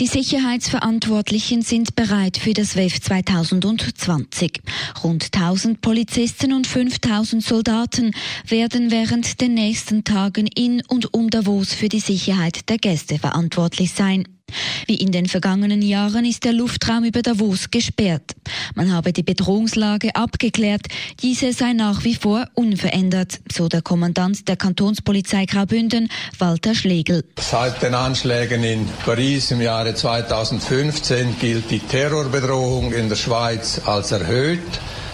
Die Sicherheitsverantwortlichen sind bereit für das WEF 2020. Rund 1000 Polizisten und 5000 Soldaten werden während den nächsten Tagen in und um Davos für die Sicherheit der Gäste verantwortlich sein. Wie in den vergangenen Jahren ist der Luftraum über Davos gesperrt. Man habe die Bedrohungslage abgeklärt, diese sei nach wie vor unverändert, so der Kommandant der Kantonspolizei Graubünden, Walter Schlegel. Seit den Anschlägen in Paris im Jahre 2015 gilt die Terrorbedrohung in der Schweiz als erhöht.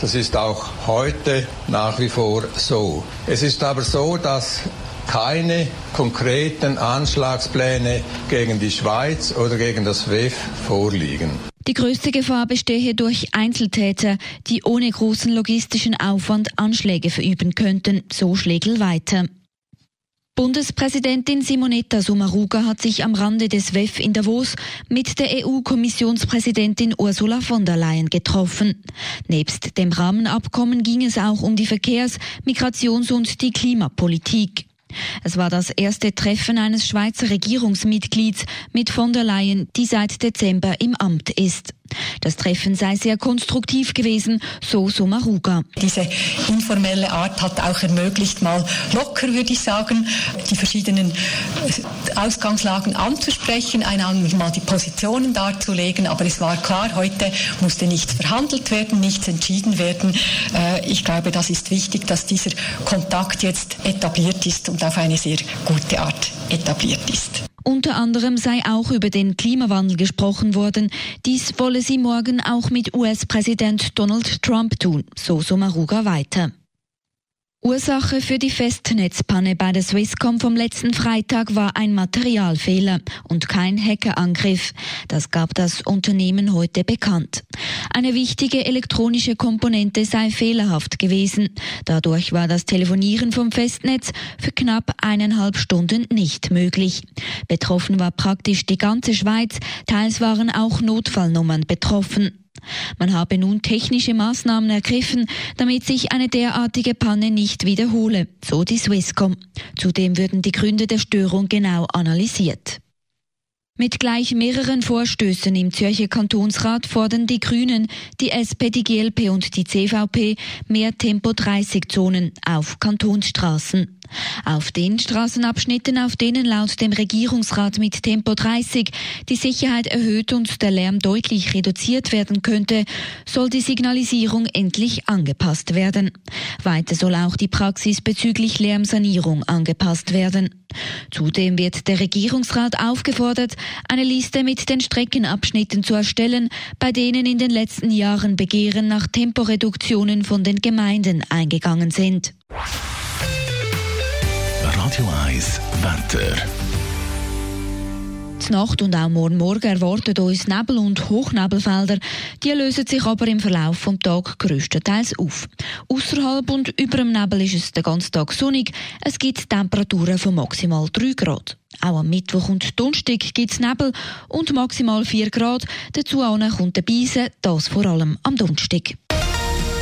Das ist auch heute nach wie vor so. Es ist aber so, dass keine konkreten Anschlagspläne gegen die Schweiz oder gegen das WEF vorliegen. Die größte Gefahr bestehe durch Einzeltäter, die ohne großen logistischen Aufwand Anschläge verüben könnten, so Schlegel weiter. Bundespräsidentin Simonetta Sommaruga hat sich am Rande des WEF in Davos mit der EU-Kommissionspräsidentin Ursula von der Leyen getroffen. Nebst dem Rahmenabkommen ging es auch um die Verkehrs-, Migrations- und die Klimapolitik. Es war das erste Treffen eines Schweizer Regierungsmitglieds mit von der Leyen, die seit Dezember im Amt ist. Das Treffen sei sehr konstruktiv gewesen, so Somaruga. Diese informelle Art hat auch ermöglicht, mal locker, würde ich sagen, die verschiedenen Ausgangslagen anzusprechen, einander mal die Positionen darzulegen. Aber es war klar, heute musste nichts verhandelt werden, nichts entschieden werden. Äh, ich glaube, das ist wichtig, dass dieser Kontakt jetzt etabliert ist und auf eine sehr gute Art etabliert ist. Unter anderem sei auch über den Klimawandel gesprochen worden. Dies wolle sie morgen auch mit US-Präsident Donald Trump tun, so Somaruga weiter. Ursache für die Festnetzpanne bei der Swisscom vom letzten Freitag war ein Materialfehler und kein Hackerangriff. Das gab das Unternehmen heute bekannt. Eine wichtige elektronische Komponente sei fehlerhaft gewesen. Dadurch war das Telefonieren vom Festnetz für knapp eineinhalb Stunden nicht möglich. Betroffen war praktisch die ganze Schweiz, teils waren auch Notfallnummern betroffen. Man habe nun technische Maßnahmen ergriffen, damit sich eine derartige Panne nicht wiederhole, so die Swisscom. Zudem würden die Gründe der Störung genau analysiert. Mit gleich mehreren Vorstößen im Zürcher Kantonsrat fordern die Grünen, die SP, die GLP und die CVP mehr Tempo-30-Zonen auf Kantonsstraßen. Auf den Straßenabschnitten, auf denen laut dem Regierungsrat mit Tempo 30 die Sicherheit erhöht und der Lärm deutlich reduziert werden könnte, soll die Signalisierung endlich angepasst werden. Weiter soll auch die Praxis bezüglich Lärmsanierung angepasst werden. Zudem wird der Regierungsrat aufgefordert, eine Liste mit den Streckenabschnitten zu erstellen, bei denen in den letzten Jahren Begehren nach Temporeduktionen von den Gemeinden eingegangen sind. Radio 1 Wetter. Die Nacht und auch morgen Morgen erwarten uns Nebel- und Hochnebelfelder. Die lösen sich aber im Verlauf des Tages größtenteils auf. Außerhalb und über dem Nebel ist es den ganzen Tag sonnig. Es gibt Temperaturen von maximal 3 Grad. Auch am Mittwoch und Donnerstag gibt es Nebel und maximal 4 Grad. Dazu kommt der Beise, das vor allem am Donnerstag.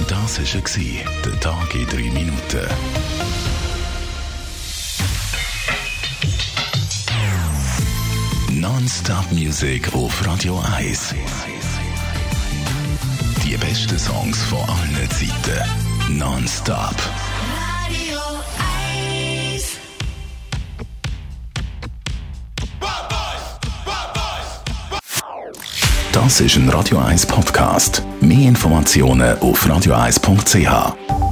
Das war der Tag in 3 Minuten. Non-Stop-Musik auf Radio 1. Die besten Songs von allen Zeiten. Non-Stop. Radio 1. Das ist ein Radio 1 Podcast. Mehr Informationen auf radio1.ch.